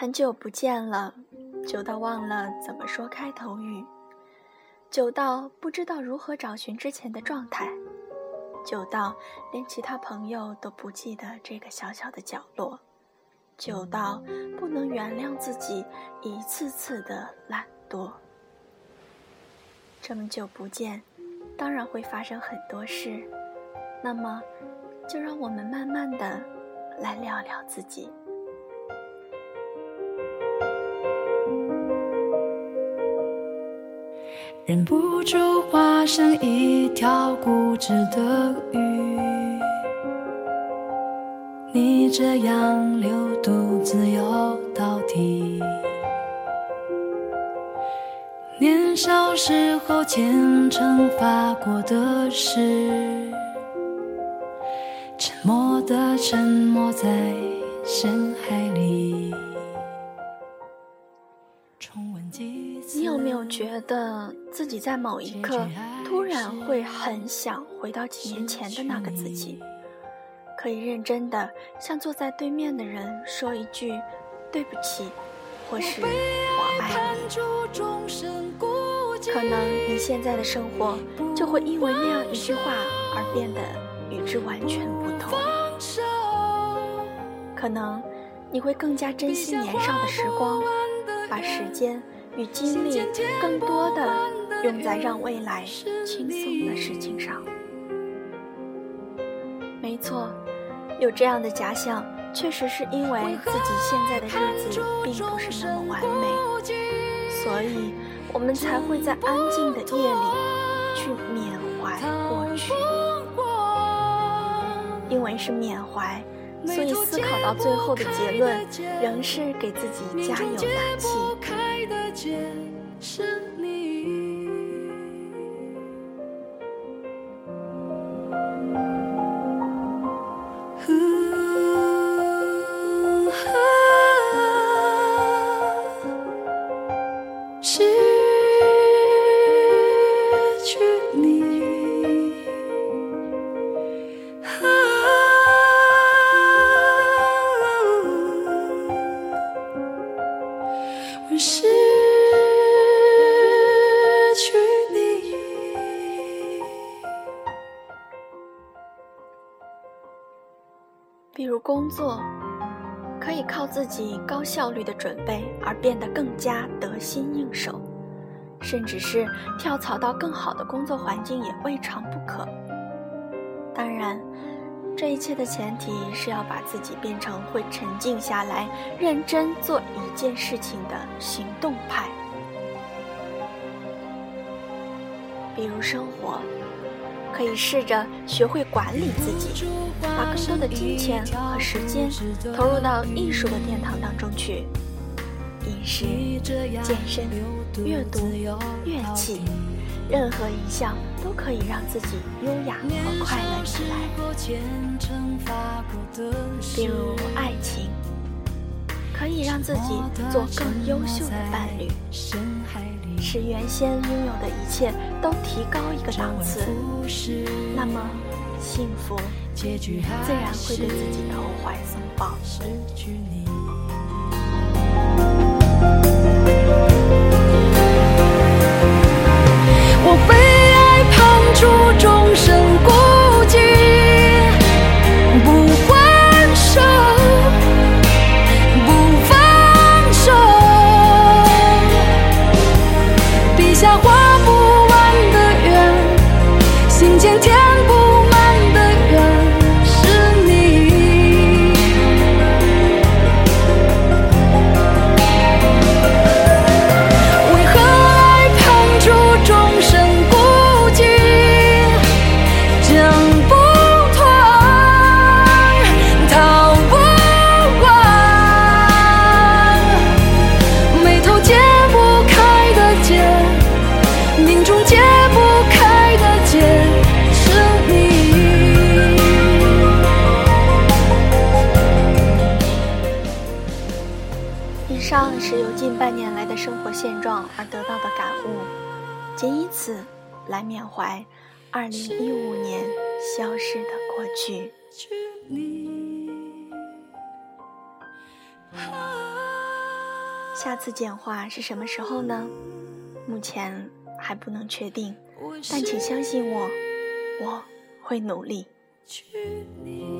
很久不见了，久到忘了怎么说开头语，久到不知道如何找寻之前的状态，久到连其他朋友都不记得这个小小的角落，久到不能原谅自己一次次的懒惰。这么久不见，当然会发生很多事，那么就让我们慢慢的来聊聊自己。忍不住化身一条固执的鱼，你这样流独自游到底。年少时候虔诚发过的誓，沉默的沉没在深海有没有觉得自己在某一刻突然会很想回到几年前的那个自己？可以认真的向坐在对面的人说一句“对不起”或是“我爱你”。可能你现在的生活就会因为那样一句话而变得与之完全不同。可能你会更加珍惜年少的时光，把时间。与精力更多的用在让未来轻松的事情上。没错，有这样的假想，确实是因为自己现在的日子并不是那么完美，所以我们才会在安静的夜里去缅怀过去。因为是缅怀，所以思考到最后的结论，仍是给自己加油打气。是比如工作，可以靠自己高效率的准备而变得更加得心应手，甚至是跳槽到更好的工作环境也未尝不可。当然，这一切的前提是要把自己变成会沉静下来、认真做一件事情的行动派。比如生活。可以试着学会管理自己，把更多的金钱和时间投入到艺术的殿堂当中去。饮食、健身、阅读、乐器，任何一项都可以让自己优雅和快乐起来。比如爱情，可以让自己做更优秀的伴侣。使原先拥有的一切都提高一个档次，那么幸福自然会对自己投怀送抱。半年来的生活现状而得到的感悟，仅以此来缅怀二零一五年消失的过去。下次简化是什么时候呢？目前还不能确定，但请相信我，我会努力。去你